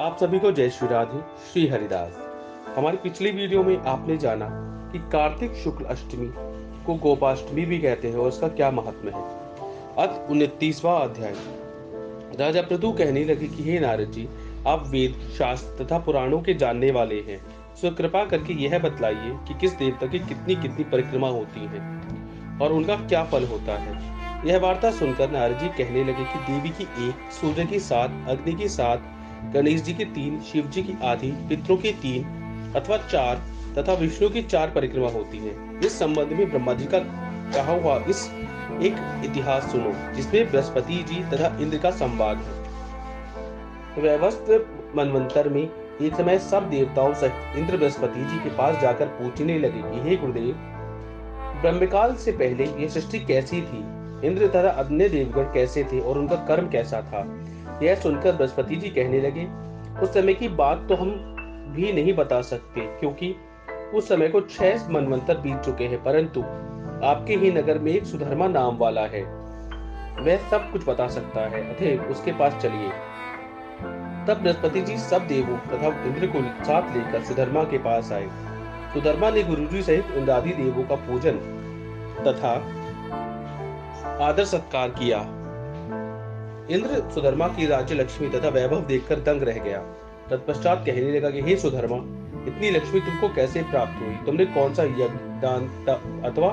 आप सभी को जय श्री राधे, श्री हरिदास। हमारी पिछली वीडियो में आपने जाना कि कार्तिक शुक्ल अष्टमी को गोपाष्टमी भी कहते हैं और उसका क्या महत्व है। अत उनतीसवा अध्याय। राजा प्रतु कहने लगे कि, हे नारद जी, आप वेद, शास्त्र तथा पुराणों के जानने वाले हैं, सो कृपा करके यह बतलाइए कि किस देवता की कितनी कितनी परिक्रमा होती है और उनका क्या फल होता है? यह वार्ता सुनकर नारद जी कहने लगे कि देवी की एक, सूर्य की सात, अग्नि की सात गणेश जी की तीन, शिव जी की आधी, पितरों की तीन अथवा चार तथा विष्णु की चार परिक्रमा होती है। इस संबंध में ब्रह्मा जी का कहा हुआ इस एक इतिहास सुनो, जिसमें बृहस्पति जी तथा इंद्र का संवाद है। व्यवस्थ मनवंतर में एक समय सब देवताओं सहित इंद्र बृहस्पति जी के पास जाकर पूछने लगे कि, हे गुरुदेव, ब्रह्मकाल से पहले ये सृष्टि कैसी थी? इंद्र तथा अन्य देवगण कैसे थे और उनका कर्म कैसा था? यह सुनकर बृहस्पति जी कहने लगे, उस समय की बात तो हम भी नहीं बता सकते, क्योंकि उस समय को छह मनवंतर बीत चुके हैं, परंतु आपके ही नगर में एक सुधर्मा नाम वाला है। वह सब कुछ बता सकता है। अतः उसके पास चलिए। तब बृहस्पति जी सब देवों तथा इंद्र को साथ लेकर सुधर्मा के पास आए। सुधर्मा ने गुरु जी सहित इंद्रादि देवों का पूजन तथा आदर सत्कार किया। इंद्र सुधर्मा की राज्य लक्ष्मी तथा वैभव देखकर दंग रह गया। तत्पश्चात कहने लगा कि, हे सुधर्मा, इतनी लक्ष्मी तुमको कैसे प्राप्त हुई? तुमने कौन सा यज्ञ, दान अथवा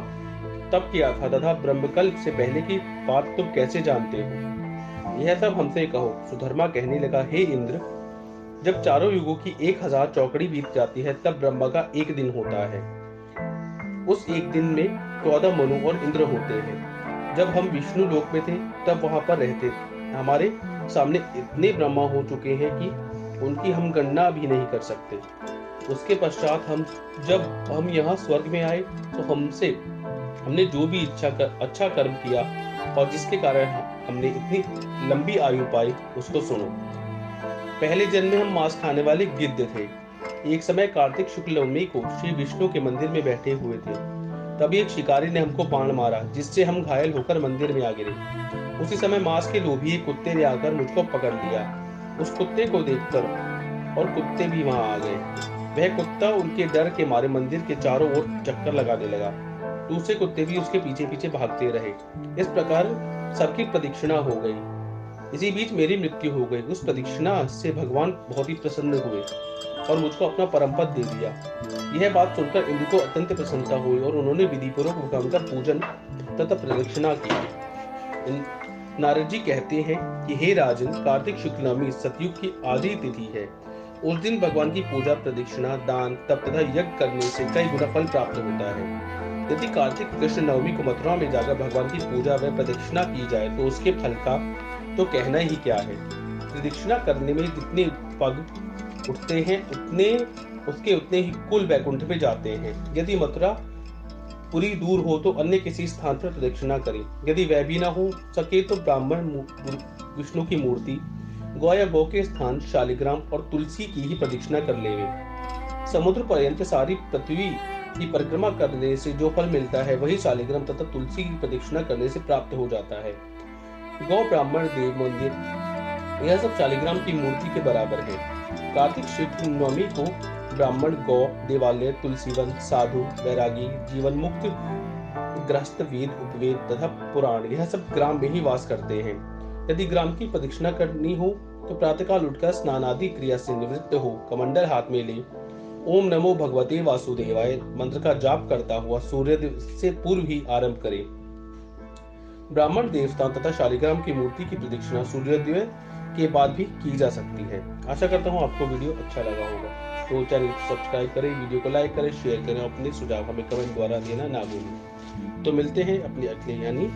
तप किया था तथा ब्रह्मकल्प से पहले की बात तुम कैसे जानते हो? यह सब हमसे कहो, सुधर्मा कहने लगा। हे इंद्र, जब चारों युगों की एक हज़ार चौकड़ी बीत जाती है, तब ब्रह्मा का एक दिन होता है। उस एक दिन में चौदह मनु और इंद्र होते हैं। जब हम विष्णु लोक में थे, तब वहाँ पर रहते हमारे सामने इतने ब्रह्मा हो चुके हैं कि उनकी हम गणना भी नहीं कर सकते। उसके पश्चात हम, जब हम यहाँ स्वर्ग में आए तो हमसे, हमने जो भी इच्छा कर अच्छा कर्म किया और जिसके कारण हमने इतनी लंबी आयु पाई, उसको सुनो। पहले जन्म में हम मांस खाने वाले गिद्ध थे। एक समय कार्तिक शुक्ल नवमी को श्री विष्णु के मंदिर में बैठे हुए थे। तभी एक शिकारी ने हमको बाण मारा, जिससे हम घायल होकर मंदिर में आ गिरे। उसी समय मांस के लोभी एक कुत्ते ने आकर मुझको पकड़ लिया। उस कुत्ते को देखकर और कुत्ते भी वहाँ आ गए। वह कुत्ता उनके डर के मारे मंदिर के चारों ओर चक्कर लगाने लगा। दूसरे कुत्ते भी उसके पीछे पीछे भागते रहे। इस प्रकार सबकी प्रदीक्षिणा हो गई। इसी बीच मेरी मृत्यु हो गई। उस प्रदीक्षिणा से भगवान बहुत ही प्रसन्न हुए और मुझको अपना परम पद दे दिया। यह बात सुनकर इंद्र को अत्यंत प्रसन्नता हुई और उन्होंने विधि पूर्वक भगवान का पूजन तथा प्रदक्षिणा की। नारद जी कहते हैं कि, हे राजन, कार्तिक शुक्ल नवमी सतयुग की आदि तिथि है। उस दिन भगवान की पूजा, प्रदक्षिणा, दान, तप तथा यज्ञ करने से कई गुना फल प्राप्त होता है। यदि कार्तिक कृष्ण नवमी को मथुरा में जाकर भगवान की पूजा व प्रदक्षिणा की जाए तो उसके फल का तो कहना ही क्या है? प्रदक्षिणा करने में जितने पग उठते हैं, उतने, उसके उतने ही कुल वैकुंठ में जाते हैं। यदि मथुरा पूरी दूर हो तो अन्य किसी स्थान पर प्रदक्षिणा करें। यदि वह भी ना हो सके तो ब्राह्मण विष्णु की मूर्ति, गौ या गौ के स्थान, शालिग्राम और तुलसी की ही प्रदक्षिणा कर ले समुद्र पर्यंत सारी पृथ्वी की परिक्रमा करने से जो फल मिलता है, वही शालिग्राम तथा तुलसी की प्रदक्षिणा करने से प्राप्त हो जाता है। गौ ब्राह्मण देव मंदिर। यह सब शालिग्राम की मूर्ति के बराबर है। कार्तिक शुक्ल नवमी को ब्राह्मण गौ, देवालय, तुलसीवन, साधु, वैरागी जीवन मुक्त ग्रस्त वेद, उपवेद तथा पुराण, यह सब ग्राम में ही वास करते हैं। यदि ग्राम की प्रदक्षिणा करनी हो तो प्रातःकाल उठकर स्नान आदि क्रिया से निवृत्त हो, कमंडल हाथ में ले। ओम नमो भगवते वासुदेवाय, मंत्र का जाप करता हुआ सूर्य से पूर्व ही आरंभ करे। ब्राह्मण देवता तथा शालिग्राम की मूर्ति की प्रदक्षिणा सूर्योदय के बाद भी की जा सकती है। आशा करता हूँ आपको वीडियो अच्छा लगा होगा। तो चैनल को सब्सक्राइब करें, वीडियो को लाइक करें, शेयर करें अपने सुझाव हमें कमेंट द्वारा देना ना भूलें। तो मिलते हैं अपने अगले यानी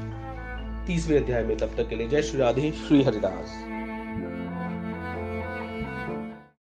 तीसरे अध्याय में। तब तक के लिए जय श्री राधे, श्री हरिदास।